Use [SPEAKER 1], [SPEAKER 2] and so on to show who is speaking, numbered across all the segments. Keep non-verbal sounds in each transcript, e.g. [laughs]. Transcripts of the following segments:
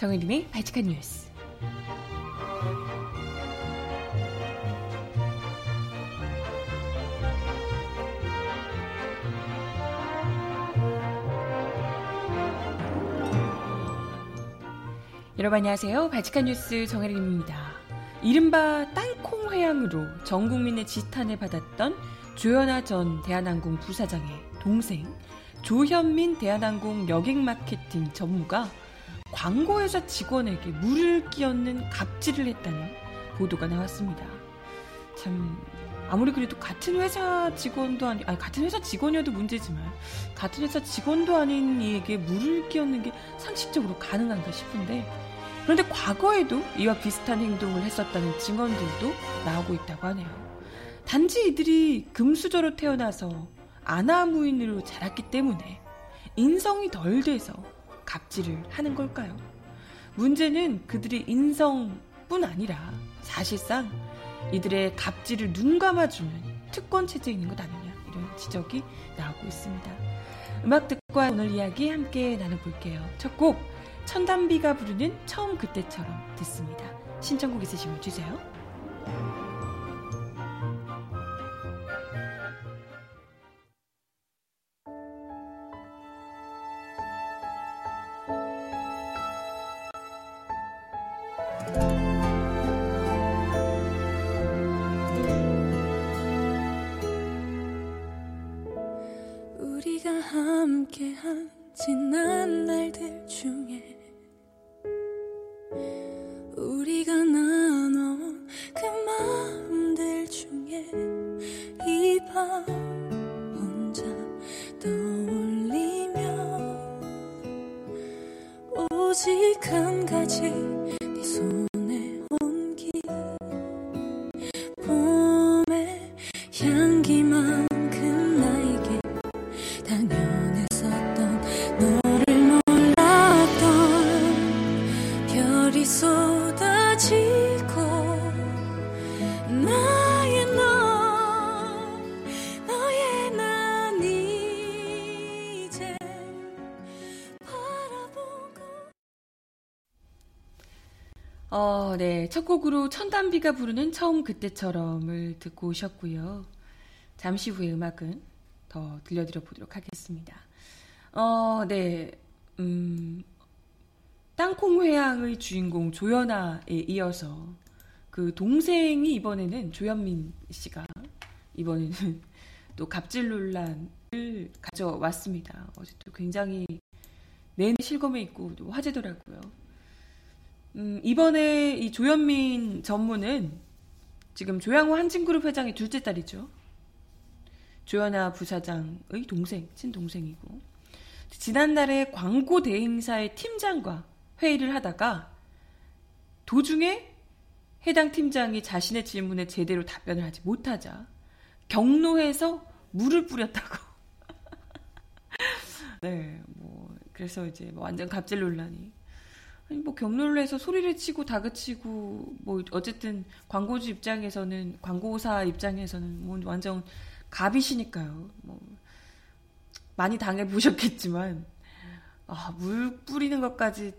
[SPEAKER 1] 정혜림의 발칙한 뉴스. 여러분 안녕하세요. 발칙한 뉴스 정혜림입니다. 이른바 땅콩 회항으로 전 국민의 지탄을 받았던 조현아 전 대한항공 부사장의 동생 조현민 대한항공 여객 마케팅 전무가 광고회사 직원에게 물을 끼얹는 갑질을 했다는 보도가 나왔습니다. 참 아무리 그래도 같은 회사 직원도 아니 아니 같은 회사 직원이어도 문제지만 같은 회사 직원도 아닌 이에게 물을 끼얹는 게 상식적으로 가능한가 싶은데 그런데 과거에도 이와 비슷한 행동을 했었다는 증언들도 나오고 있다고 하네요. 단지 이들이 금수저로 태어나서 아나무인으로 자랐기 때문에 인성이 덜 돼서 갑질을 하는 걸까요? 문제는 그들의 인성뿐 아니라 사실상 이들의 갑질을 눈 감아주는 특권 체제에 있는 것 아니냐 이런 지적이 나오고 있습니다. 음악 듣고 오늘 이야기 함께 나눠볼게요. 첫 곡 천담비가 부르는 처음 그때처럼 듣습니다. 신청곡 있으시면 주세요. 어, 네. 첫 곡으로 천담비가 부르는 처음 그때처럼을 듣고 오셨고요. 잠시 후에 음악은 더 들려드려 보도록 하겠습니다. 어, 네. 음, 땅콩 회항의 주인공 조연아에 이어서 그 동생이 이번에는 조현민 씨가 이번에는 [laughs] 또 갑질 논란을 가져왔습니다. 어제 또 굉장히 내내 실검에 있고 또 화제더라고요. 음, 이번에 이 조현민 전무는 지금 조양호 한진그룹 회장의 둘째 딸이죠. 조연아 부사장의 동생, 친동생이고. 지난달에 광고 대행사의 팀장과 회의를 하다가 도중에 해당 팀장이 자신의 질문에 제대로 답변을 하지 못하자 경로에서 물을 뿌렸다고. [laughs] 네, 뭐 그래서 이제 뭐 완전 갑질 논란이. 아니 뭐 경로를 해서 소리를 치고 다그치고 뭐 어쨌든 광고주 입장에서는 광고사 입장에서는 뭐 완전 갑이시니까요. 뭐 많이 당해 보셨겠지만 아, 물 뿌리는 것까지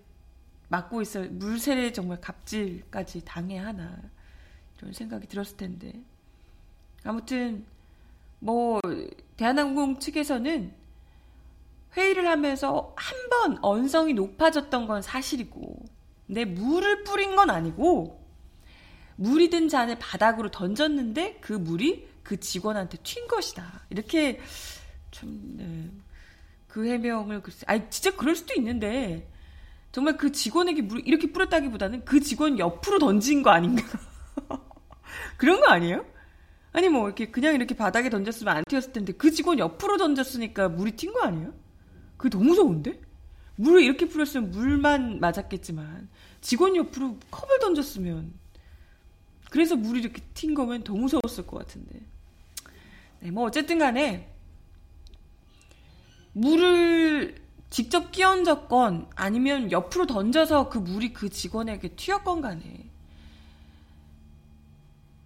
[SPEAKER 1] 막고 있어 물세례 정말 갑질까지 당해야 하나 이런 생각이 들었을 텐데 아무튼 뭐 대한항공 측에서는 회의를 하면서 한 번 언성이 높아졌던 건 사실이고 근데 물을 뿌린 건 아니고 물이 든 잔을 바닥으로 던졌는데 그 물이 그 직원한테 튄 것이다 이렇게 좀 네. 그 해명을 글쎄 아니 진짜 그럴 수도 있는데 정말 그 직원에게 물 이렇게 뿌렸다기보다는 그 직원 옆으로 던진 거 아닌가 [laughs] 그런 거 아니에요? 아니 뭐 이렇게 그냥 이렇게 바닥에 던졌으면 안 튀었을 텐데 그 직원 옆으로 던졌으니까 물이 튄 거 아니에요? 그게 너무 무서운데? 물을 이렇게 뿌렸으면 물만 맞았겠지만 직원 옆으로 컵을 던졌으면 그래서 물이 이렇게 튄 거면 더 무서웠을 것 같은데. 네, 뭐 어쨌든 간에 물을 직접 끼얹었건 아니면 옆으로 던져서 그 물이 그 직원에게 튀었건 간에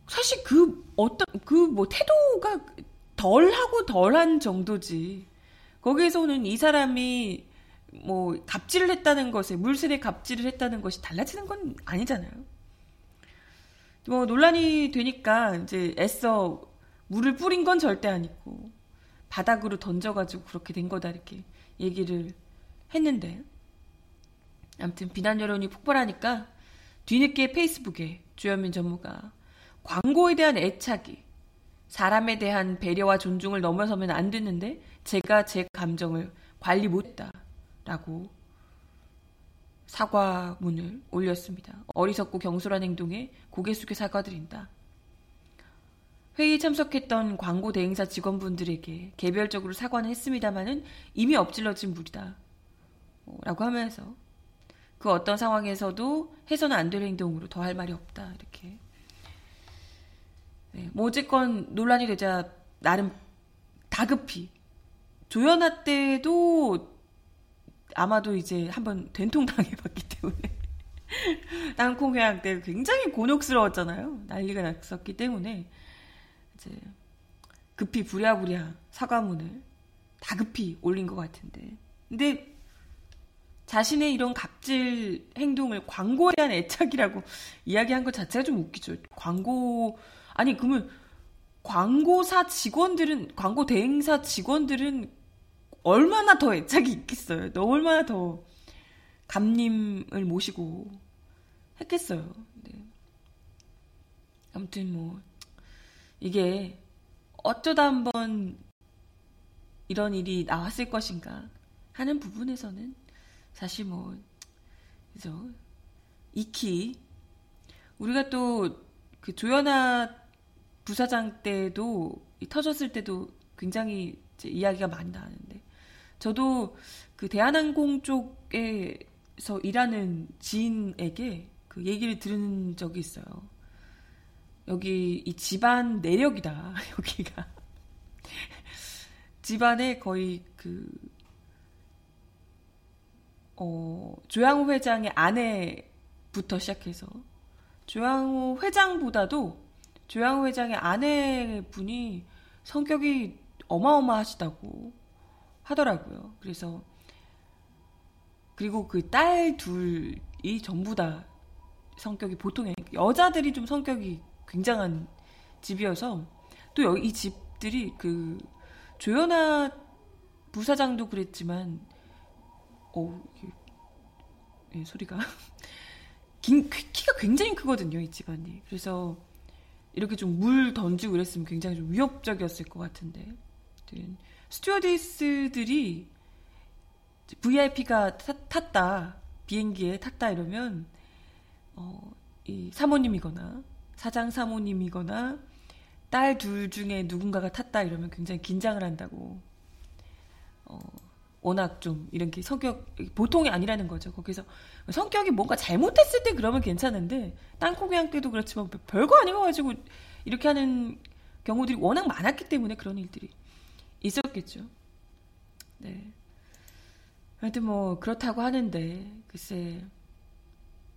[SPEAKER 1] 사실 그 어떤 그 뭐 태도가 덜하고 덜한 정도지. 거기에서는 이 사람이 뭐 갑질을 했다는 것에 물세례 갑질을 했다는 것이 달라지는 건 아니잖아요. 뭐 논란이 되니까 이제 애써 물을 뿌린 건 절대 아니고 바닥으로 던져가지고 그렇게 된 거다 이렇게 얘기를 했는데 아무튼 비난 여론이 폭발하니까 뒤늦게 페이스북에 주현민 전무가 광고에 대한 애착이 사람에 대한 배려와 존중을 넘어서면 안 되는데 제가 제 감정을 관리 못했다라고 사과문을 올렸습니다. 어리석고 경솔한 행동에 고개 숙여 사과드린다. 회의에 참석했던 광고 대행사 직원분들에게 개별적으로 사과는 했습니다마는 이미 엎질러진 물이다. 라고 하면서 그 어떤 상황에서도 해서는 안 될 행동으로 더 할 말이 없다. 이렇게. 네, 뭐 어쨌건 논란이 되자 나름 다급히 조연아 때도 아마도 이제 한번 된통 당해봤기 때문에 [laughs] 땅콩 회항 때 굉장히 곤욕스러웠잖아요. 난리가 났었기 때문에 이제 급히 부랴부랴 사과문을 다급히 올린 것 같은데. 근데 자신의 이런 갑질 행동을 광고에 대한 애착이라고 [laughs] 이야기한 것 자체가 좀 웃기죠. 광고, 아니, 그러면 광고사 직원들은, 광고 대행사 직원들은 얼마나 더 애착이 있겠어요. 너 얼마나 더 감님을 모시고 했겠어요. 네. 아무튼 뭐, 이게 어쩌다 한번 이런 일이 나왔을 것인가 하는 부분에서는 사실 뭐, 그죠. 익히, 우리가 또, 그 조연아 부사장 때도, 터졌을 때도 굉장히 이야기가 많이 나는데, 저도 그 대한항공 쪽에서 일하는 지인에게 그 얘기를 들은 적이 있어요. 여기 이 집안 내력이다, [laughs] 여기가. 집안에 거의 그 어, 조양호 회장의 아내부터 시작해서 조양호 회장보다도 조양호 회장의 아내분이 성격이 어마어마하시다고 하더라고요. 그래서 그리고 그 딸 둘이 전부 다 성격이 보통의 여자들이 좀 성격이 굉장한 집이어서 또이 집들이 그 조연아 부사장도 그랬지만 어, 예, 소리가. [laughs] 긴, 키가 굉장히 크거든요, 이 집안이. 그래서 이렇게 좀 물 던지고 그랬으면 굉장히 좀 위협적이었을 것 같은데. 스튜어디스들이 VIP가 타, 탔다, 비행기에 탔다 이러면, 어, 이 사모님이거나, 사장 사모님이거나, 딸 둘 중에 누군가가 탔다 이러면 굉장히 긴장을 한다고, 어, 워낙 좀 이렇게 성격 보통이 아니라는 거죠. 거기서 성격이 뭔가 잘못했을 때 그러면 괜찮은데 땅콩이랑 때도 그렇지만 별거 거 가지고 이렇게 하는 경우들이 워낙 많았기 때문에 그런 일들이 있었겠죠. 네. 하여튼 뭐 그렇다고 하는데 글쎄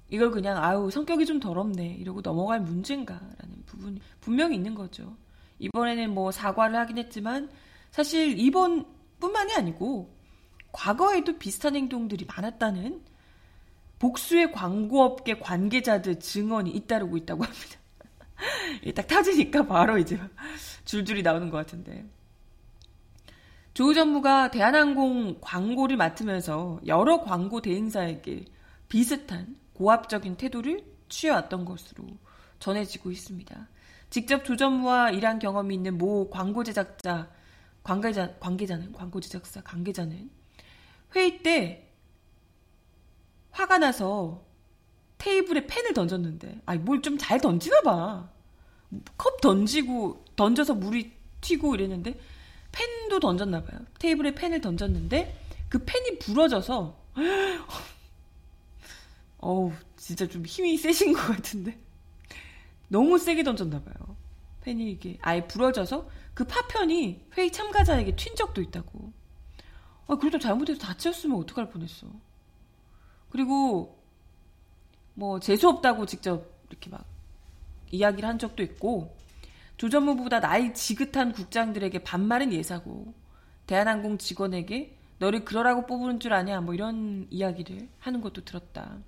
[SPEAKER 1] 이걸 그냥 아우 성격이 좀 더럽네 이러고 넘어갈 문제인가라는 부분이 분명히 있는 거죠. 이번에는 뭐 사과를 하긴 했지만 사실 이번뿐만이 아니고 과거에도 비슷한 행동들이 많았다는 복수의 광고업계 관계자들 증언이 잇따르고 있다고 합니다. [laughs] 딱 타지니까 바로 이제 줄줄이 나오는 것 같은데. 조 전무가 대한항공 광고를 맡으면서 여러 광고 대행사에게 비슷한 고압적인 태도를 취해왔던 것으로 전해지고 있습니다. 직접 조 전무와 일한 경험이 있는 모 광고 제작자, 관계자, 관계자는, 광고 제작사 관계자는 회의 때 화가 나서 테이블에 펜을 던졌는데, 아니, 뭘 좀 잘 던지나 봐. 컵 던지고, 던져서 물이 튀고 이랬는데, 펜도 던졌나 봐요. 테이블에 펜을 던졌는데, 그 펜이 부러져서, [gasps] 어우, 진짜 좀 힘이 세신 것 같은데. 너무 세게 던졌나 봐요. 펜이 이게 아예 부러져서 그 파편이 회의 참가자에게 튄 적도 있다고. 아, 그래도 잘못해서 다치었으면 어떡할 뻔했어. 그리고 뭐 재수 없다고 직접 이렇게 막 이야기를 한 적도 있고 조전무보다 나이 지긋한 국장들에게 반말은 예사고 대한항공 직원에게 너를 그러라고 뽑은 줄 아냐? 뭐 이런 이야기를 하는 것도 들었다.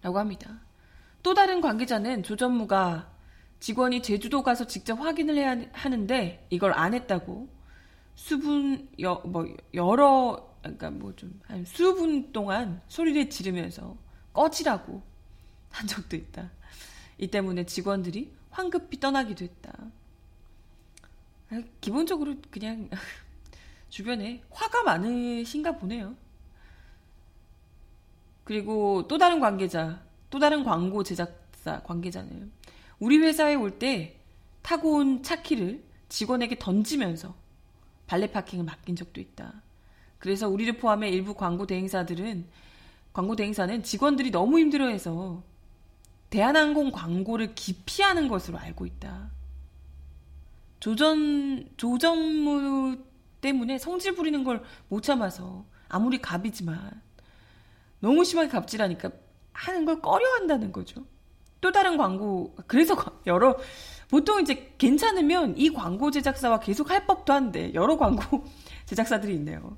[SPEAKER 1] 라고 합니다. 또 다른 관계자는 조 전무가 직원이 제주도 가서 직접 확인을 해야 하는데 이걸 안 했다고 수분 여, 뭐 여러 그러니까 뭐 좀 한 수분 동안 소리를 지르면서 꺼지라고 한 적도 있다. 이 때문에 직원들이 황급히 떠나기도 했다. 아, 기본적으로 그냥 [laughs] 주변에 화가 많으신가 보네요. 그리고 또 다른 관계자, 또 다른 광고 제작사 관계자는 우리 회사에 올 때 타고 온 차키를 직원에게 던지면서 발레 파킹을 맡긴 적도 있다. 그래서 우리를 포함해 일부 광고 대행사들은 광고 대행사는 직원들이 너무 힘들어해서 대한항공 광고를 기피하는 것으로 알고 있다. 조전 조전무 때문에 성질 부리는 걸 못 참아서 아무리 갑이지만 너무 심하게 갑질하니까 하는 걸 꺼려한다는 거죠. 또 다른 광고 그래서 [laughs] 여러 보통 이제 괜찮으면 이 광고 제작사와 계속 할 법도 한데 여러 광고 [laughs] 제작사들이 있네요.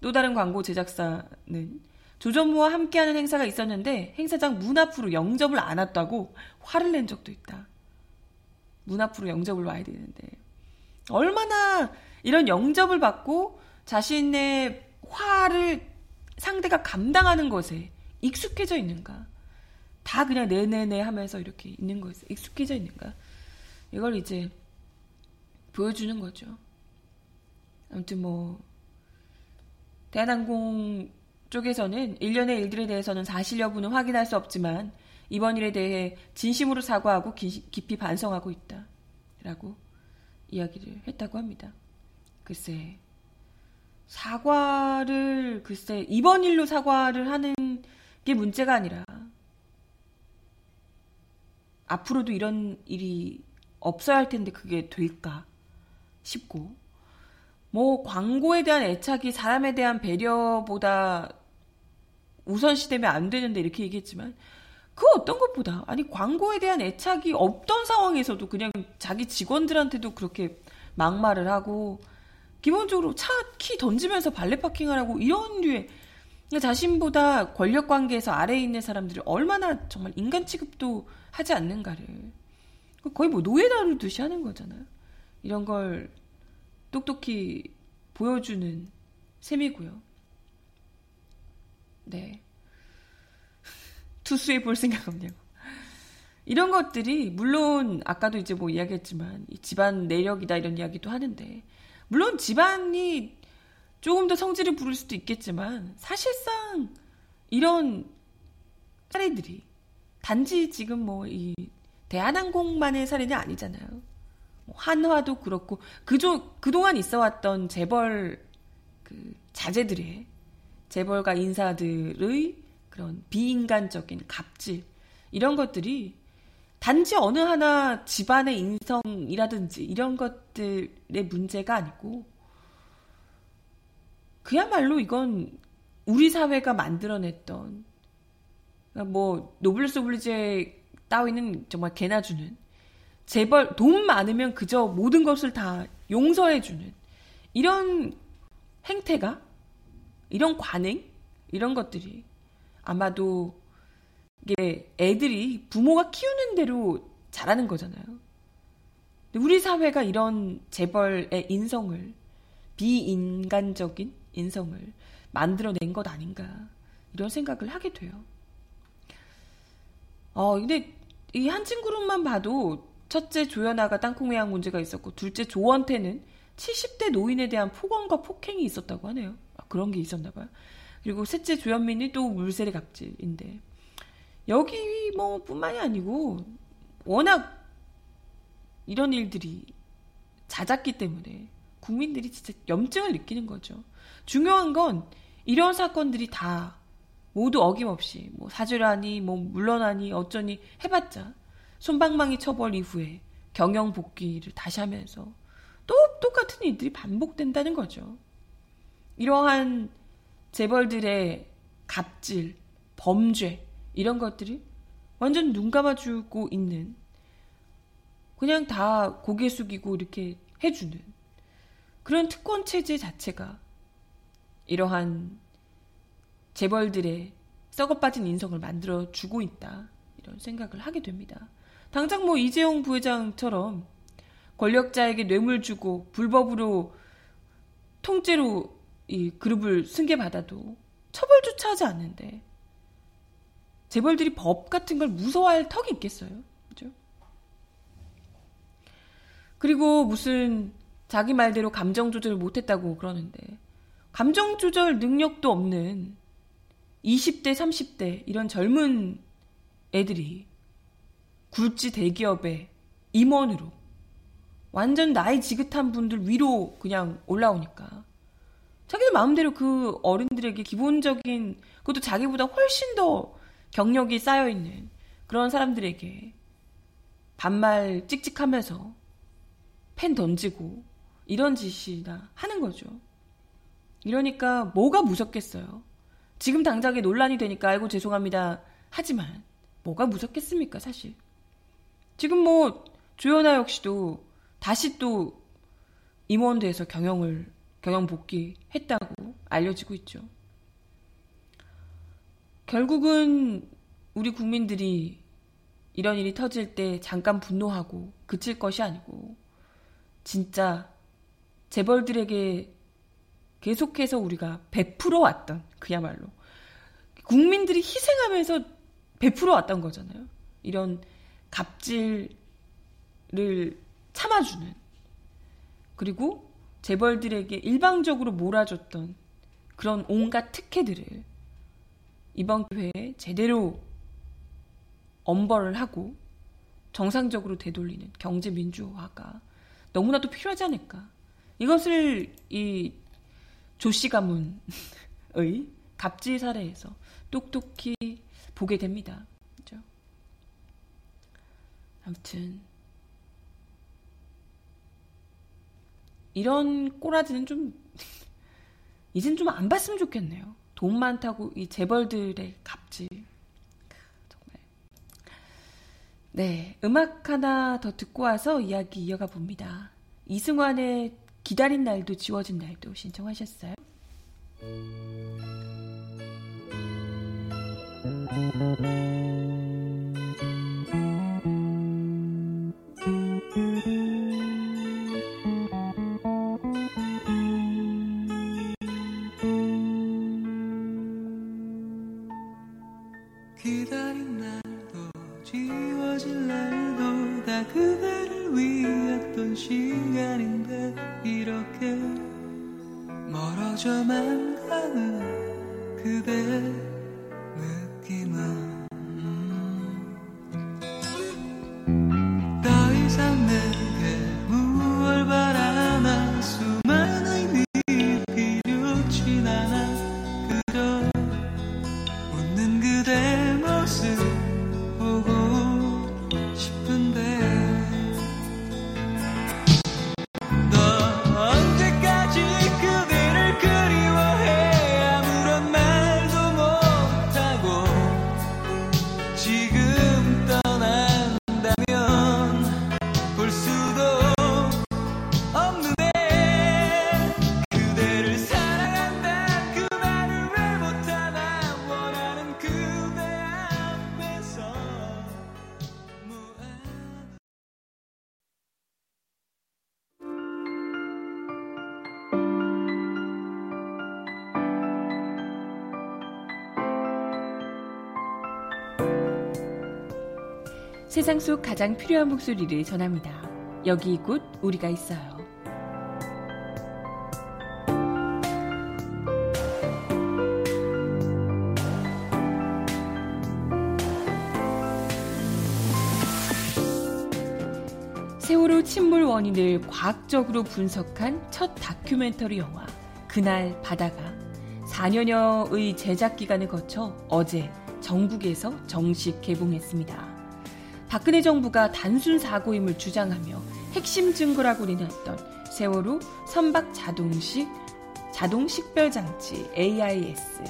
[SPEAKER 1] 또 다른 광고 제작사는 조전무와 함께하는 행사가 있었는데 행사장 문 앞으로 영접을 안 왔다고 화를 낸 적도 있다. 문 앞으로 영접을 와야 되는데 얼마나 이런 영접을 받고 자신의 화를 상대가 감당하는 것에 익숙해져 있는가? 다 그냥 네네네 하면서 이렇게 있는 거에 익숙해져 있는가? 이걸 이제 보여주는 거죠. 아무튼 뭐 대한항공 쪽에서는 일련의 일들에 대해서는 사실 여부는 확인할 수 없지만 이번 일에 대해 진심으로 사과하고 깊이 반성하고 있다. 라고 이야기를 했다고 합니다. 글쎄, 사과를, 글쎄, 이번 일로 사과를 하는 게 문제가 아니라, 앞으로도 이런 일이 없어야 할 텐데 그게 될까 싶고, 뭐, 광고에 대한 애착이 사람에 대한 배려보다 우선시되면 안 되는데 이렇게 얘기했지만, 그 어떤 것보다, 아니, 광고에 대한 애착이 없던 상황에서도 그냥 자기 직원들한테도 그렇게 막말을 하고, 기본적으로 차 키 던지면서 발레 파킹을 하고 이런 류의 자신보다 권력 관계에서 아래에 있는 사람들이 얼마나 정말 인간 취급도 하지 않는가를 거의 뭐 노예 다루듯이 하는 거잖아요. 이런 걸 똑똑히 보여주는 셈이고요. 네. [laughs] 투수해 볼 생각 없냐고. 이런 것들이 물론 아까도 이제 뭐 이야기했지만 집안 내력이다 이런 이야기도 하는데 물론 집안이 조금 더 성질을 부를 수도 있겠지만 사실상 이런 사례들이 단지 지금 뭐 이 대한항공만의 사례는 아니잖아요. 뭐 한화도 그렇고 그조 그동안 있어왔던 재벌 그 자제들의 재벌가 인사들의 그런 비인간적인 갑질 이런 것들이 단지 어느 하나 집안의 인성이라든지 이런 것들의 문제가 아니고 그야말로 이건 우리 사회가 만들어냈던 그러니까 뭐 노블레스 오블리제 따위는 정말 개나 주는 재벌 돈 많으면 그저 모든 것을 다 용서해 주는 이런 행태가 이런 관행 이런 것들이 아마도 이게 애들이 부모가 키우는 대로 자라는 거잖아요. 우리 사회가 이런 재벌의 인성을 비인간적인 인성을 만들어낸 것 아닌가 이런 생각을 하게 돼요. 어 근데 이 한친 그룹만 봐도 첫째 조연아가 땅콩매약 문제가 있었고 둘째 조원태는 70대 노인에 대한 폭언과 폭행이 있었다고 하네요. 아, 그런 게 있었나 봐요. 그리고 셋째 조현민이 또 물세례 갑질인데 여기 뭐 뿐만이 아니고 워낙 이런 일들이 잦았기 때문에 국민들이 진짜 염증을 느끼는 거죠. 중요한 건 이런 사건들이 다 모두 어김없이 뭐 사죄라니 뭐 물러나니 어쩌니 해봤자 손방망이 처벌 이후에 경영 복귀를 다시 하면서 또 똑같은 일들이 반복된다는 거죠. 이러한 재벌들의 갑질, 범죄 이런 것들이 완전 눈 감아주고 있는 그냥 다 고개 숙이고 이렇게 해주는 그런 특권 체제 자체가 이러한 재벌들의 썩어빠진 인성을 만들어 주고 있다. 이런 생각을 하게 됩니다. 당장 뭐 이재용 부회장처럼 권력자에게 뇌물 주고 불법으로 통째로 이 그룹을 승계받아도 처벌조차 하지 않는데 재벌들이 법 같은 걸 무서워할 턱이 있겠어요. 그죠? 그리고 무슨 자기 말대로 감정 조절을 못했다고 그러는데 감정 조절 능력도 없는 20대, 30대 이런 젊은 애들이 굴지 대기업의 임원으로 완전 나이 지긋한 분들 위로 그냥 올라오니까 자기들 마음대로 그 어른들에게 기본적인 그것도 자기보다 훨씬 더 경력이 쌓여 있는 그런 사람들에게 반말 찍찍하면서 펜 던지고 이런 짓이나 하는 거죠. 이러니까 뭐가 무섭겠어요. 지금 당장에 논란이 되니까 아이고 죄송합니다. 하지만 뭐가 무섭겠습니까, 사실. 지금 뭐 조연아 역시도 다시 또 임원대에서 경영을 경영 복귀했다고 알려지고 있죠. 결국은 우리 국민들이 이런 일이 터질 때 잠깐 분노하고 그칠 것이 아니고 진짜 재벌들에게 계속해서 우리가 베풀어 왔던 그야말로 국민들이 희생하면서 베풀어 왔던 거잖아요. 이런 갑질을 참아주는 그리고 재벌들에게 일방적으로 몰아줬던 그런 온갖 특혜들을 이번 기회에 제대로 엄벌을 하고 정상적으로 되돌리는 경제 민주화가 너무나도 필요하지 않을까. 이것을 이 조씨 가문의 갑질 사례에서 똑똑히 보게 됩니다. 그죠? 아무튼 이런 꼬라지는 좀 [laughs] 이젠 좀 안 봤으면 좋겠네요. 돈 많다고 이 재벌들의 갑질. 정말. 네, 음악 하나 더 듣고 와서 이야기 이어가 봅니다. 이승환의 기다린 날도 지워진 날도 신청하셨어요.
[SPEAKER 2] 기
[SPEAKER 1] 세상 속 가장 필요한 목소리를 전합니다. 여기 곧 우리가 있어요. 세월호 침몰 원인을 과학적으로 분석한 첫 다큐멘터리 영화 그날 바다가 4년여의 제작 기간을 거쳐 어제 전국에서 정식 개봉했습니다. 박근혜 정부가 단순 사고임을 주장하며 핵심 증거라고 내놨던 세월호 선박 자동식 자동 식별 장치 AIS.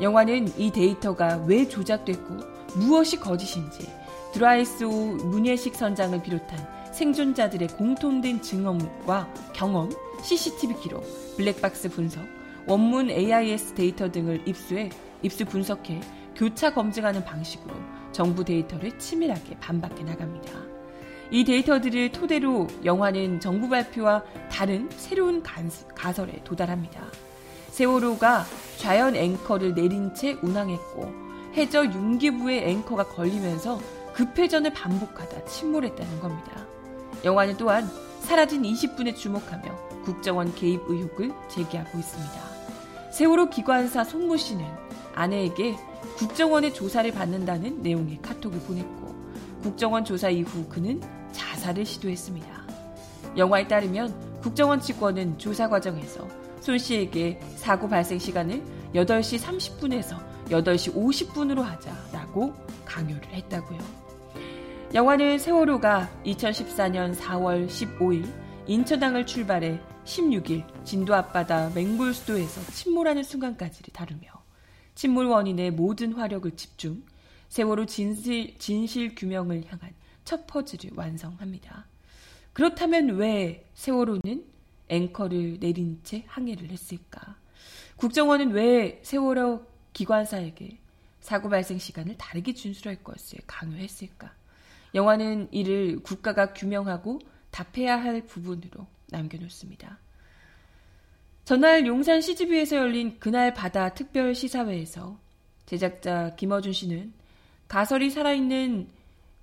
[SPEAKER 1] 영화는 이 데이터가 왜 조작됐고 무엇이 거짓인지 드라이스오 문예식 선장을 비롯한 생존자들의 공통된 증언과 경험, CCTV 기록, 블랙박스 분석, 원문 AIS 데이터 등을 입수해 입수 분석해 교차 검증하는 방식으로 정부 데이터를 치밀하게 반박해 나갑니다. 이 데이터들을 토대로 영화는 정부 발표와 다른 새로운 가설에 도달합니다. 세월호가 좌연 앵커를 내린 채 운항했고 해저 융기부의 앵커가 걸리면서 급회전을 반복하다 침몰했다는 겁니다. 영화는 또한 사라진 20분에 주목하며 국정원 개입 의혹을 제기하고 있습니다. 세월호 기관사 송모 씨는 아내에게 국정원의 조사를 받는다는 내용의 카톡을 보냈고 국정원 조사 이후 그는 자살을 시도했습니다. 영화에 따르면 국정원 직원은 조사 과정에서 손 씨에게 사고 발생 시간을 8시 30분에서 8시 50분으로 하자라고 강요를 했다고요. 영화는 세월호가 2014년 4월 15일 인천항을 출발해 16일 진도 앞바다 맹불수도에서 침몰하는 순간까지를 다루며 침몰 원인의 모든 화력을 집중, 세월호 진실, 진실 규명을 향한 첫 퍼즐을 완성합니다. 그렇다면 왜 세월호는 앵커를 내린 채 항해를 했을까? 국정원은 왜 세월호 기관사에게 사고 발생 시간을 다르게 준수할 것을 강요했을까? 영화는 이를 국가가 규명하고 답해야 할 부분으로 남겨놓습니다. 전날 용산 CGV에서 열린 그날 바다 특별 시사회에서 제작자 김어준 씨는 가설이 살아있는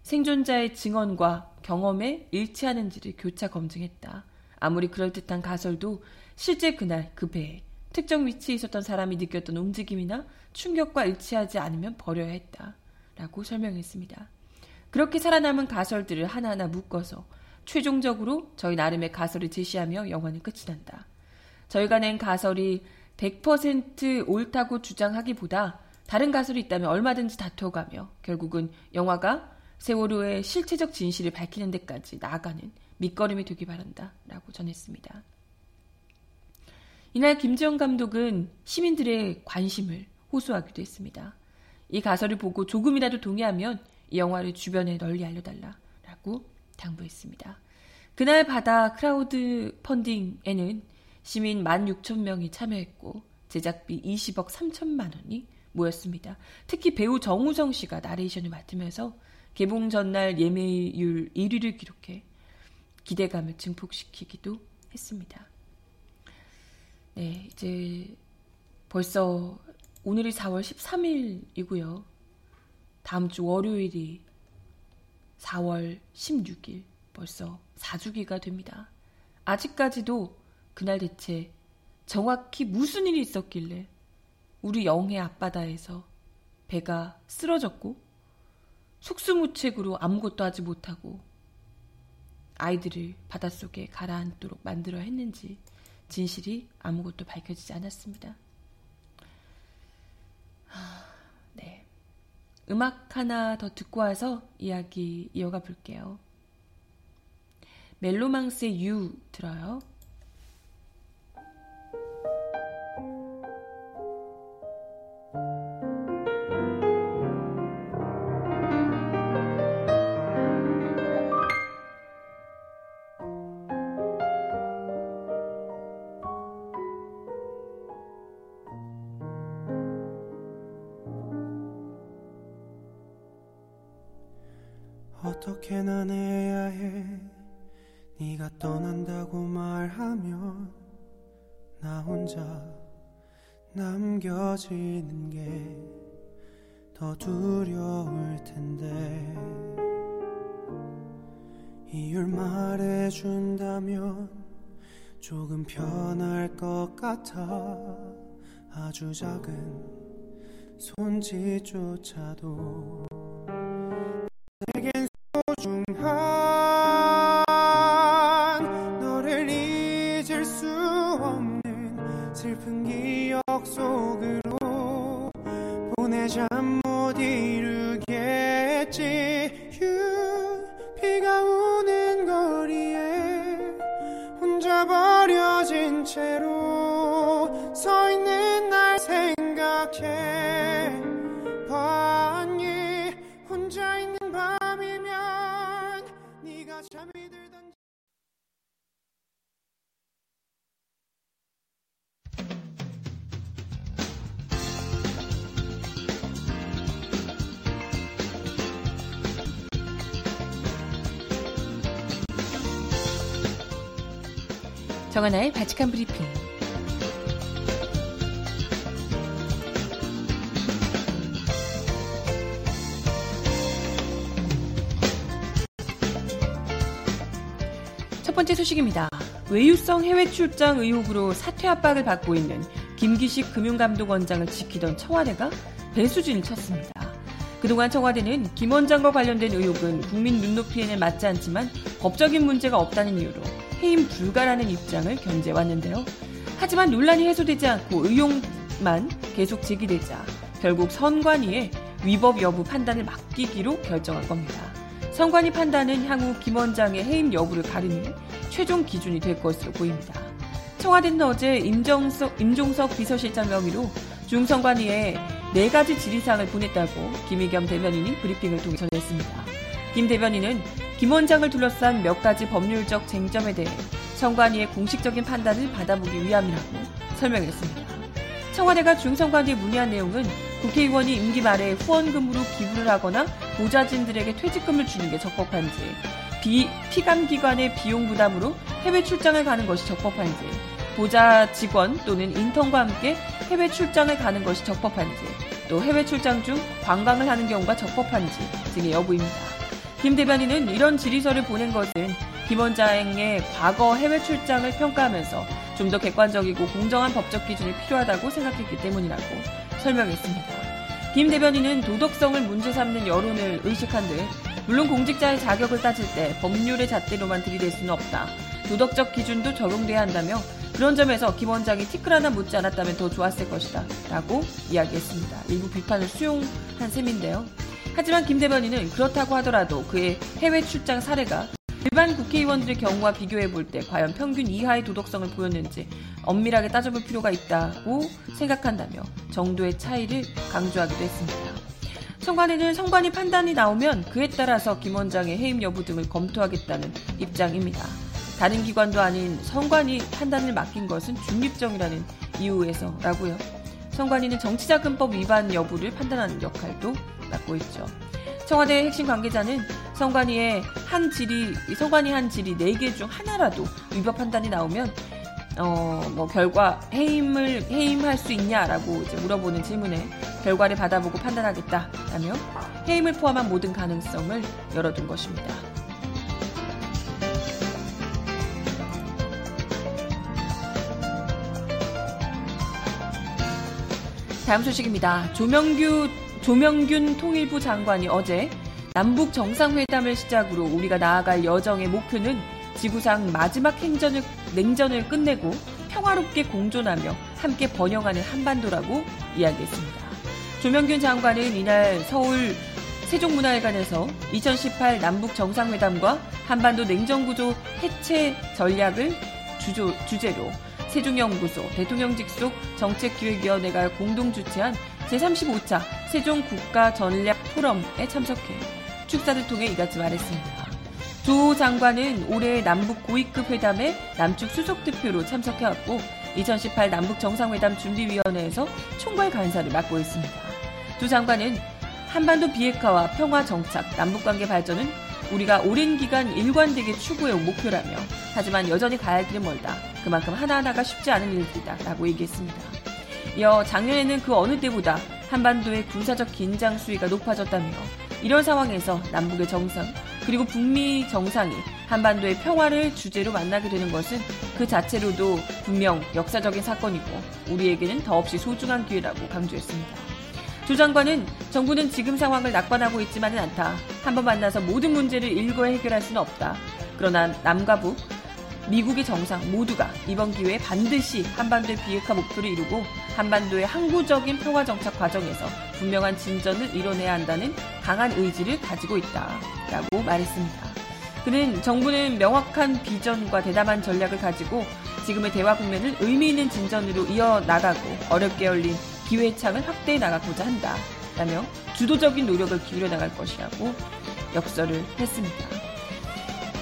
[SPEAKER 1] 생존자의 증언과 경험에 일치하는지를 교차 검증했다. 아무리 그럴듯한 가설도 실제 그날 그 배에 특정 위치에 있었던 사람이 느꼈던 움직임이나 충격과 일치하지 않으면 버려야 했다. 라고 설명했습니다. 그렇게 살아남은 가설들을 하나하나 묶어서 최종적으로 저희 나름의 가설을 제시하며 영화는 끝이 난다. 저희가 낸 가설이 100% 옳다고 주장하기보다 다른 가설이 있다면 얼마든지 다투어가며 결국은 영화가 세월호의 실체적 진실을 밝히는 데까지 나아가는 밑거름이 되기 바란다. 라고 전했습니다. 이날 김지영 감독은 시민들의 관심을 호소하기도 했습니다. 이 가설을 보고 조금이라도 동의하면 이 영화를 주변에 널리 알려달라라고 당부했습니다. 그날 바다 크라우드 펀딩에는 시민 16,000명이 참여했고 제작비 20억 3천만 원이 모였습니다. 특히 배우 정우성 씨가 나레이션을 맡으면서 개봉 전날 예매율 1위를 기록해 기대감을 증폭시키기도 했습니다. 네, 이제 벌써 오늘이 4월 13일이고요. 다음 주 월요일이 4월 16일 벌써 4주기가 됩니다. 아직까지도 그날 대체 정확히 무슨 일이 있었길래 우리 영해 앞바다에서 배가 쓰러졌고 속수무책으로 아무것도 하지 못하고 아이들을 바닷속에 가라앉도록 만들어 했는지 진실이 아무것도 밝혀지지 않았습니다. 음악 하나 더 듣고 와서 이야기 이어가 볼게요. 멜로망스의 유 들어요.
[SPEAKER 3] 더 두려울 텐데. 이유를 말해준다면 조금 편할 것 같아. 아주 작은 손짓조차도 내겐 소중한
[SPEAKER 1] 정하나의 바칙한 브리핑. 첫 번째 소식입니다. 외유성 해외 출장 의혹으로 사퇴 압박을 받고 있는 김기식 금융감독원장을 지키던 청와대가 배수진을 쳤습니다. 그동안 청와대는 김 원장과 관련된 의혹은 국민 눈높이에는 맞지 않지만 법적인 문제가 없다는 이유로 해임 불가라는 입장을 견제왔는데요. 하지만 논란이 해소되지 않고 의혹만 계속 제기되자 결국 선관위에 위법 여부 판단을 맡기기로 결정한 겁니다. 선관위 판단은 향후 김 원장의 해임 여부를 가르는 최종 기준이 될 것으로 보입니다. 청와대는 어제 임정석, 임종석 비서실장 명의로 중선관위에 네 가지 질의사항을 보냈다고 김의겸 대변인이 브리핑을 통해 전했습니다. 김 대변인은 김 원장을 둘러싼 몇 가지 법률적 쟁점에 대해 선관위의 공식적인 판단을 받아보기 위함이라고 설명했습니다. 청와대가 중선관위에 문의한 내용은 국회의원이 임기 말에 후원금으로 기부를 하거나 보좌진들에게 퇴직금을 주는 게 적법한지, 비, 피감기관의 비용 부담으로 해외 출장을 가는 것이 적법한지, 보좌 직원 또는 인턴과 함께 해외 출장을 가는 것이 적법한지, 또 해외 출장 중 관광을 하는 경우가 적법한지 등의 여부입니다. 김 대변인은 이런 질의서를 보낸 것은 김 원장의 과거 해외 출장을 평가하면서 좀 더 객관적이고 공정한 법적 기준이 필요하다고 생각했기 때문이라고 설명했습니다. 김 대변인은 도덕성을 문제 삼는 여론을 의식한 듯 물론 공직자의 자격을 따질 때 법률의 잣대로만 들이댈 수는 없다. 도덕적 기준도 적용돼야 한다며 그런 점에서 김 원장이 티끌 하나 묻지 않았다면 더 좋았을 것이다. 라고 이야기했습니다. 일부 비판을 수용한 셈인데요. 하지만 김 대변인은 그렇다고 하더라도 그의 해외 출장 사례가 일반 국회의원들의 경우와 비교해 볼 때 과연 평균 이하의 도덕성을 보였는지 엄밀하게 따져볼 필요가 있다고 생각한다며 정도의 차이를 강조하기도 했습니다. 청관에는 성관위 판단이 나오면 그에 따라서 김 원장의 해임 여부 등을 검토하겠다는 입장입니다. 다른 기관도 아닌 성관위 판단을 맡긴 것은 중립정이라는 이유에서라고요. 성관위는 정치자금법 위반 여부를 판단하는 역할도 맡고 있죠. 청와대 핵심 관계자는 성관위의 한 질의, 성관위 한 질의 4개 중 하나라도 위법 판단이 나오면 어, 뭐, 결과, 해임을, 해임할 수 있냐라고 이제 물어보는 질문에 결과를 받아보고 판단하겠다라며 해임을 포함한 모든 가능성을 열어둔 것입니다. 다음 소식입니다. 조명규, 조명균 통일부 장관이 어제 남북 정상회담을 시작으로 우리가 나아갈 여정의 목표는 지구상 마지막 행전을, 냉전을 끝내고 평화롭게 공존하며 함께 번영하는 한반도라고 이야기했습니다. 조명균 장관은 이날 서울 세종문화회관에서 2018 남북 정상회담과 한반도 냉전구조 해체 전략을 주조, 주제로 세종연구소 대통령 직속 정책기획위원회가 공동 주최한 제35차 세종 국가 전략 포럼에 참석해 축사를 통해 이같이 말했습니다. 조 장관은 올해 남북 고위급 회담에 남측 수석 대표로 참석해왔고 2018 남북 정상회담 준비위원회에서 총괄 간사를 맡고 있습니다. 조 장관은 한반도 비핵화와 평화 정착, 남북 관계 발전은 우리가 오랜 기간 일관되게 추구해온 목표라며 하지만 여전히 가야 할 길은 멀다. 그만큼 하나하나가 쉽지 않은 일들이다. 라고 얘기했습니다. 이어 작년에는 그 어느 때보다 한반도의 군사적 긴장 수위가 높아졌다며 이런 상황에서 남북의 정상 그리고 북미 정상이 한반도의 평화를 주제로 만나게 되는 것은 그 자체로도 분명 역사적인 사건이고 우리에게는 더없이 소중한 기회라고 강조했습니다. 조 장관은 정부는 지금 상황을 낙관하고 있지만은 않다. 한번 만나서 모든 문제를 일거에 해결할 수는 없다. 그러나 남과 북, 미국의 정상 모두가 이번 기회에 반드시 한반도의 비핵화 목표를 이루고 한반도의 항구적인 평화 정착 과정에서 분명한 진전을 이뤄내야 한다는 강한 의지를 가지고 있다 라고 말했습니다. 그는 정부는 명확한 비전과 대담한 전략을 가지고 지금의 대화 국면을 의미 있는 진전으로 이어나가고 어렵게 열린 기회의 창을 확대해 나가고자 한다. 라며 주도적인 노력을 기울여 나갈 것이라고 역설을 했습니다.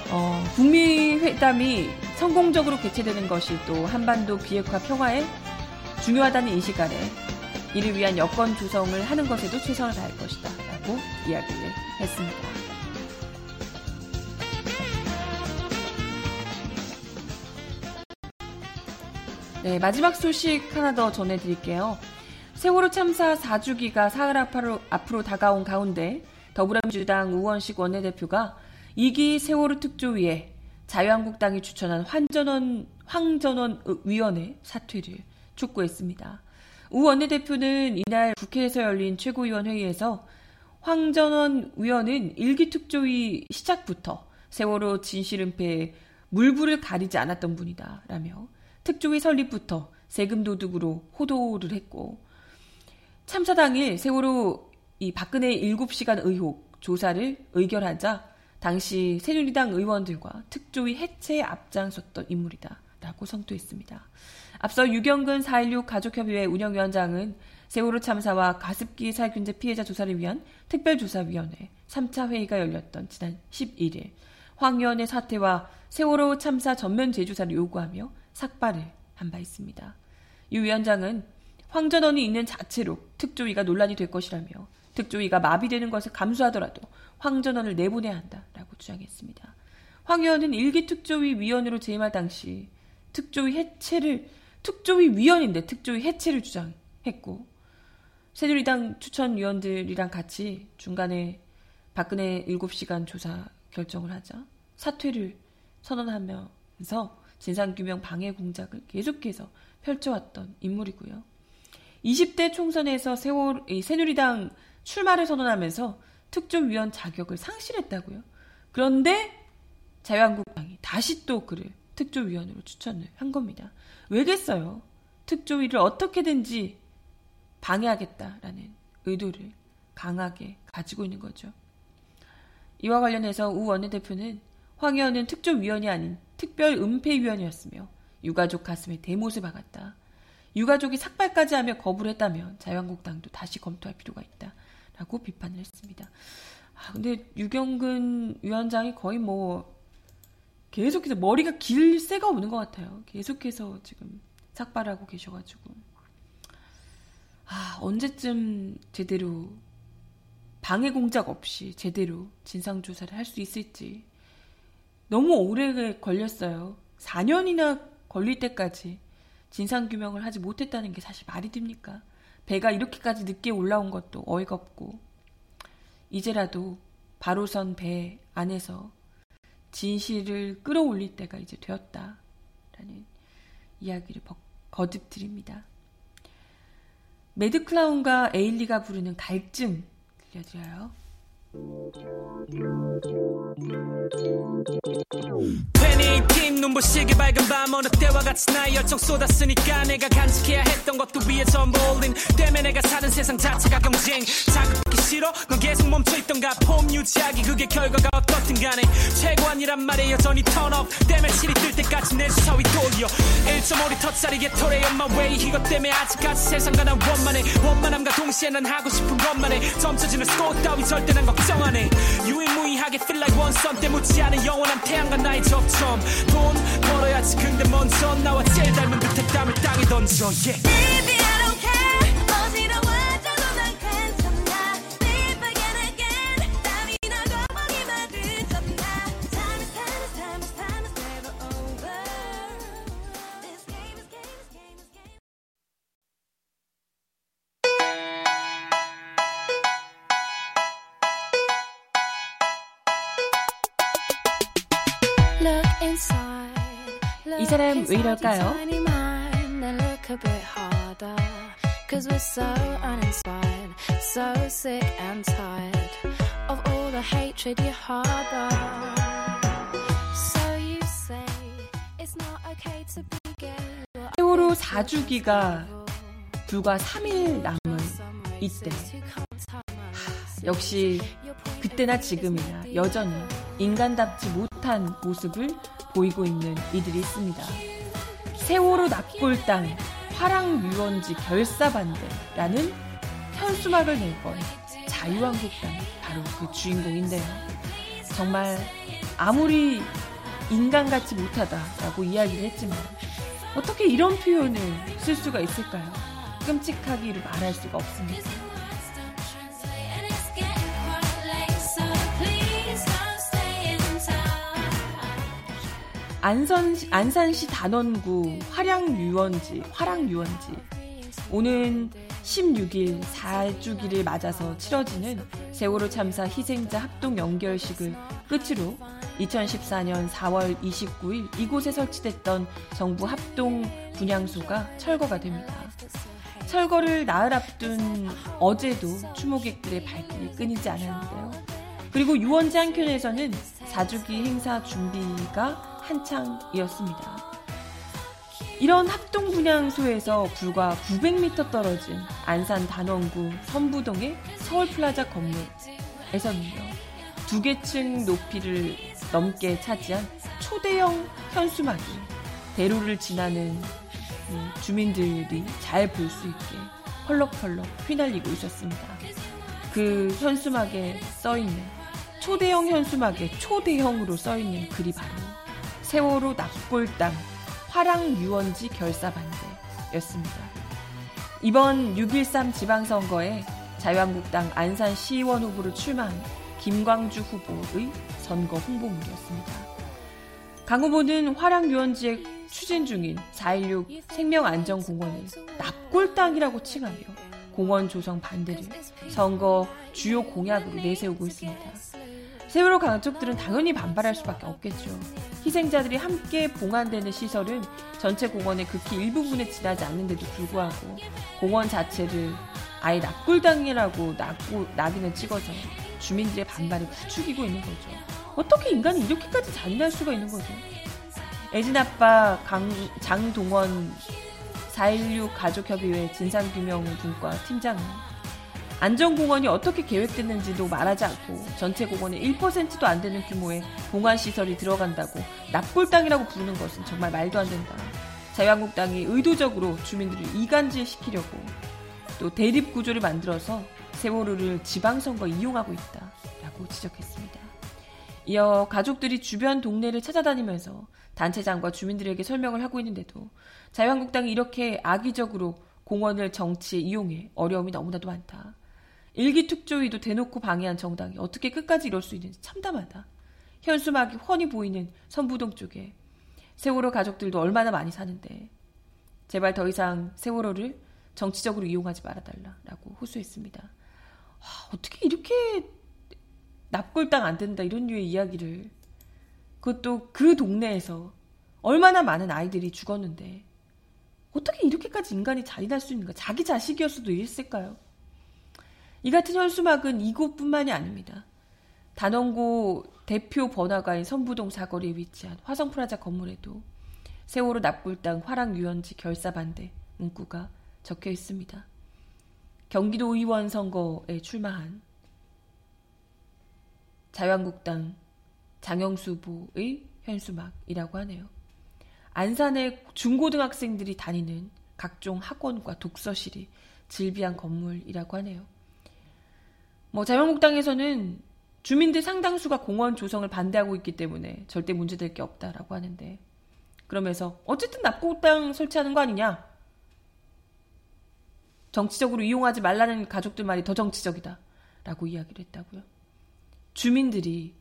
[SPEAKER 1] 어, 북미 회담이 성공적으로 개최되는 것이 또 한반도 비핵화 평화에 중요하다는 인식 아래 이를 위한 여건 조성을 하는 것에도 최선을 다할 것이다. 라고 이야기를 했습니다. 네, 마지막 소식 하나 더 전해드릴게요. 세월호 참사 4주기가 사흘 앞으로, 앞으로 다가온 가운데 더불어민주당 우원식 원내대표가 2기 세월호 특조위에 자유한국당이 추천한 환전원, 황전원 위원회 사퇴를 촉구했습니다. 우 원내대표는 이날 국회에서 열린 최고위원 회의에서 황전원 위원은 1기 특조위 시작부터 세월호 진실은폐에 물불을 가리지 않았던 분이다. 라며 특조위 설립부터 세금 도둑으로 호도를 했고 참사 당일 세월호 이 박근혜 7시간 의혹 조사를 의결하자 당시 새누리당 의원들과 특조위 해체에 앞장섰던 인물이다. 라고 성토했습니다. 앞서 유경근 4.16 가족협의회 운영위원장은 세월호 참사와 가습기 살균제 피해자 조사를 위한 특별조사위원회 3차 회의가 열렸던 지난 11일 황 의원의 사퇴와 세월호 참사 전면 재조사를 요구하며 삭발을 한 바 있습니다. 유 위원장은 황 전원이 있는 자체로 특조위가 논란이 될 것이라며 특조위가 마비되는 것을 감수하더라도 황 전원을 내보내야 한다라고 주장했습니다. 황 의원은 일기 특조위 위원으로 재임할 당시 특조위 해체를 특조위 위원인데 특조위 해체를 주장했고 새누리당 추천위원들이랑 같이 중간에 박근혜 7시간 조사 결정을 하자 사퇴를 선언하면서 진상규명 방해 공작을 계속해서 펼쳐왔던 인물이고요. 20대 총선에서 세월, 새누리당 출마를 선언하면서 특조위원 자격을 상실했다고요. 그런데 자유한국당이 다시 또 그를 특조위원으로 추천을 한 겁니다. 왜겠어요? 특조위를 어떻게든지 방해하겠다라는 의도를 강하게 가지고 있는 거죠. 이와 관련해서 우 원내대표는 황 의원은 특조위원이 아닌 특별 은폐위원이었으며 유가족 가슴에 대못을 박았다. 유가족이 삭발까지 하며 거부를 했다면 자유한국당도 다시 검토할 필요가 있다 라고 비판을 했습니다. 아, 근데 유경근 위원장이 거의 뭐 계속해서 머리가 길 새가 없는 것 같아요. 계속해서 지금 삭발하고 계셔가지고 아 언제쯤 제대로 방해 공작 없이 제대로 진상 조사를 할 수 있을지 너무 오래 걸렸어요. 4년이나 걸릴 때까지 진상 규명을 하지 못했다는 게 사실 말이 됩니까? 배가 이렇게까지 늦게 올라온 것도 어이가 없고 이제라도 바로 선 배 안에서 진실을 끌어올릴 때가 이제 되었다라는 이야기를 거듭 드립니다. 매드클라운과 에일리가 부르는 갈증 들려드려요.
[SPEAKER 4] 괜히 긴 눈부시게 밝은 밤 어느 때와 같이 나의 열정 쏟았으니까 내가 간직해야 했던 것도 위에 전부 올린 때문에 내가 사는 세상 자체가 경쟁. 자극하기 싫어? 넌 계속 멈춰있던가 폼 유지하기 그게 결과가 어떻든 간에 최고 아니란 말에 여전히 턴업 때문에 실이 뜰 때까지 내 주사위 돌려 1.5리터짜리 토레 on my way 이것 때문에 아직까지 세상과 난 원만해. 원만함과 동시에 난 하고 싶은 것만 해. 점쳐지는 스코어 따위 절대 난 걱정 안해 유일무이하게 feel like 원선 때 묻지 않은 영원한 태양과 나의 접점. 돈 벌어야지 근데 먼저 나와 제일 닮은 듯한 땀을 땅에 던져. Yeah.
[SPEAKER 1] 왜 이럴까요?
[SPEAKER 5] Tiny mind and look a bit harder. Cause we're so uninspired, so sick and tired of all the hatred you harbor. So you say it's not okay to be gay. Well,
[SPEAKER 1] 세월호 4주기가 불과 3일 남은 이때 역시 그때나 지금이나 여전히 인간답지 못한 모습을 보이고 있는 이들이 있습니다. 세월호 납골당 화랑 유원지 결사반대라는 현수막을 낼건 자유한국당이 바로 그 주인공인데요. 정말 아무리 인간같지 못하다라고 이야기를 했지만 어떻게 이런 표현을 쓸 수가 있을까요? 끔찍하기로 말할 수가 없습니다. 안산, 안산시 단원구 화량유원지, 화랑유원지. 오는 16일 4주기를 맞아서 치러지는 세월호 참사 희생자 합동 연결식을 끝으로 2014년 4월 29일 이곳에 설치됐던 정부 합동 분향소가 철거가 됩니다. 철거를 나흘 앞둔 어제도 추모객들의 발길이 끊이지 않았는데요. 그리고 유원지 한켠에서는 4주기 행사 준비가 한창이었습니다. 이런 합동 분향소에서 불과 900m 떨어진 안산 단원구 선부동의 서울플라자 건물에서는요. 두 개 층 높이를 넘게 차지한 초대형 현수막이 대로를 지나는 주민들이 잘 볼 수 있게 펄럭펄럭 휘날리고 있었습니다. 그 현수막에 써있는 초대형 현수막에 초대형으로 써있는 글이 바로 세월호 납골당 화랑 유원지 결사 반대였습니다. 이번 6.13 지방선거에 자유한국당 안산 시의원 후보로 출마한 김광주 후보의 선거 홍보물이었습니다. 강 후보는 화랑 유원지에 추진 중인 4.16 생명안전공원을 납골당이라고 칭하며 공원 조성 반대를 선거 주요 공약으로 내세우고 있습니다. 세월호 가족들은 당연히 반발할 수밖에 없겠죠. 희생자들이 함께 봉안되는 시설은 전체 공원의 극히 일부분에 지나지 않는데도 불구하고 공원 자체를 아예 납골당이라고 낙고, 낙인을 찍어서 주민들의 반발을 부추기고 있는 거죠. 어떻게 인간이 이렇게까지 잔인할 수가 있는 거죠? 애진 아빠 강, 장동원 4.16 가족협의회 진상규명분과 팀장은 안전공원이 어떻게 계획됐는지도 말하지 않고 전체 공원의 1%도 안 되는 규모의 공안시설이 들어간다고 납골당이라고 부르는 것은 정말 말도 안 된다. 자유한국당이 의도적으로 주민들을 이간질시키려고 또 대립 구조를 만들어서 세월호를 지방선거 이용하고 있다. 라고 지적했습니다. 이어 가족들이 주변 동네를 찾아다니면서 단체장과 주민들에게 설명을 하고 있는데도 자유한국당이 이렇게 악의적으로 공원을 정치에 이용해 어려움이 너무나도 많다. 일기 특조위도 대놓고 방해한 정당이 어떻게 끝까지 이럴 수 있는지 참담하다. 현수막이 훤히 보이는 선부동 쪽에 세월호 가족들도 얼마나 많이 사는데 제발 더 이상 세월호를 정치적으로 이용하지 말아달라라고 호소했습니다. 아, 어떻게 이렇게 납골당 안 된다 이런 류의 이야기를 그것도 그 동네에서 얼마나 많은 아이들이 죽었는데 어떻게 이렇게까지 인간이 잔인할 수 있는가? 자기 자식이었어도 이랬을까요? 이 같은 현수막은 이곳뿐만이 아닙니다. 단원고 대표 번화가인 선부동 사거리에 위치한 화성프라자 건물에도 세월호 납골당 화랑 유원지 결사 반대 문구가 적혀 있습니다. 경기도 의원 선거에 출마한 자유한국당 장영수 후보의 현수막이라고 하네요. 안산의 중고등학생들이 다니는 각종 학원과 독서실이 질비한 건물이라고 하네요. 뭐 자유한국당에서는 주민들 상당수가 공원 조성을 반대하고 있기 때문에 절대 문제될 게 없다라고 하는데 그러면서 어쨌든 납골당 설치하는 거 아니냐? 정치적으로 이용하지 말라는 가족들 말이 더 정치적이다라고 이야기를 했다고요. 주민들이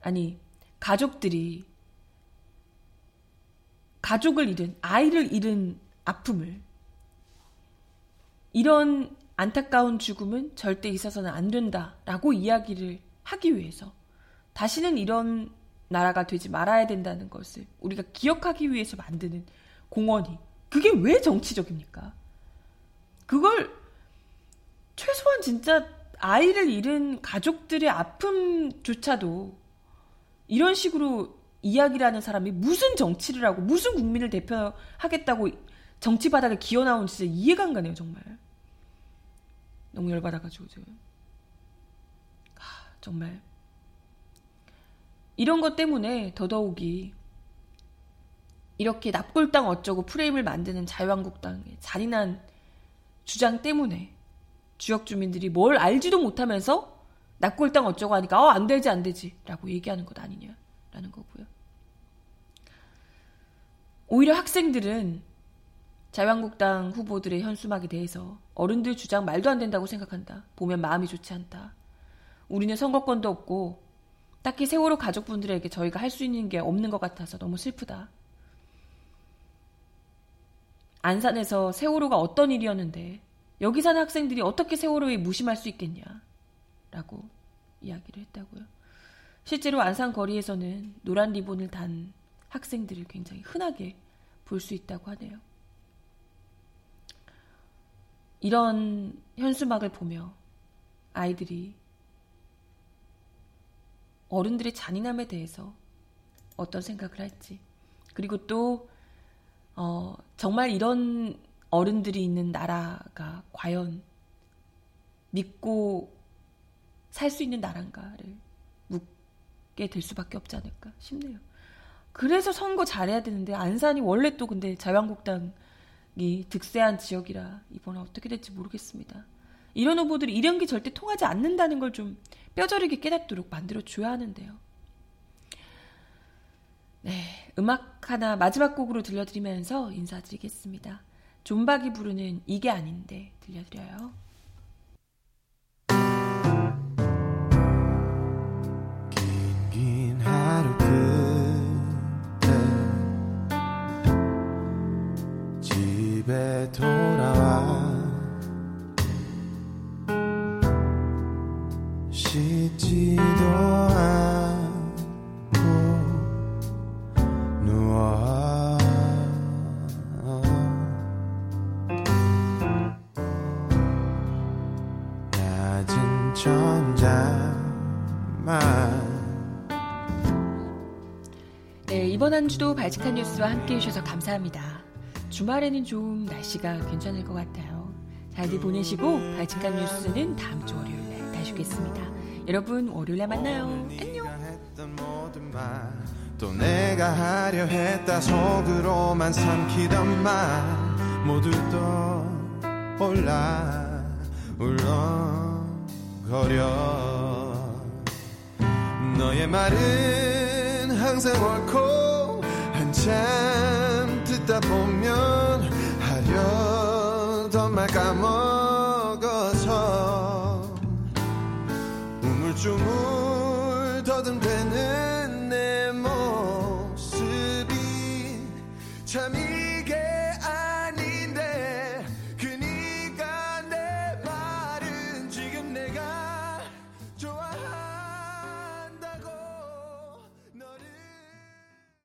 [SPEAKER 1] 아니 가족들이 가족을 잃은 아이를 잃은 아픔을 이런 안타까운 죽음은 절대 있어서는 안 된다라고 이야기를 하기 위해서 다시는 이런 나라가 되지 말아야 된다는 것을 우리가 기억하기 위해서 만드는 공원이 그게 왜 정치적입니까? 그걸 최소한 진짜 아이를 잃은 가족들의 아픔조차도 이런 식으로 이야기를 하는 사람이 무슨 정치를 하고 무슨 국민을 대표하겠다고 정치 바닥에 기어 나온 진짜 이해가 안 가네요, 정말. 너무 열받아가지고 지금. 아, 정말. 이런 것 때문에 더더욱이 이렇게 납골당 어쩌고 프레임을 만드는 자유한국당의 잔인한 주장 때문에 지역 주민들이 뭘 알지도 못하면서 납골당 어쩌고 하니까 어, 안 되지 안 되지 라고 얘기하는 것 아니냐라는 거고요. 오히려 학생들은 자유한국당 후보들의 현수막에 대해서 어른들 주장 말도 안 된다고 생각한다. 보면 마음이 좋지 않다. 우리는 선거권도 없고 딱히 세월호 가족분들에게 저희가 할 수 있는 게 없는 것 같아서 너무 슬프다. 안산에서 세월호가 어떤 일이었는데 여기 사는 학생들이 어떻게 세월호에 무심할 수 있겠냐 라고 이야기를 했다고요. 실제로 안산 거리에서는 노란 리본을 단 학생들을 굉장히 흔하게 볼 수 있다고 하네요. 이런 현수막을 보며 아이들이 어른들의 잔인함에 대해서 어떤 생각을 할지 그리고 또 어, 정말 이런 어른들이 있는 나라가 과연 믿고 살 수 있는 나라인가를 묻게 될 수밖에 없지 않을까 싶네요. 그래서 선거 잘해야 되는데 안산이 원래 또 근데 자유한국당 이 득세한 지역이라 이번에 어떻게 될지 모르겠습니다. 이런 후보들이 이런 게 절대 통하지 않는다는 걸 좀 뼈저리게 깨닫도록 만들어 줘야 하는데요. 네, 음악 하나 마지막 곡으로 들려드리면서 인사드리겠습니다. 존박이 부르는 이게 아닌데 들려드려요.
[SPEAKER 6] 집에 돌아와 씻지도 않고 누워 낮은 천장만
[SPEAKER 1] 네, 이번 한 주도 발칙한 뉴스와 함께 해주셔서 감사합니다. 주말에는 좀 날씨가 괜찮을 것 같아요. 잘들 보내시고 발칙한 뉴스는 다음 주 월요일에 다시 오겠습니다. 여러분 월요일에 만나요. 안녕.
[SPEAKER 6] 네가 했던 모든 말, 또 내가 하려 했다 속으로만 삼키던 말 모두 떠올라 울렁거려 너의 말은 항상 옳고 한참 듣다 보면 하려던 말 까먹어서 우물쭈물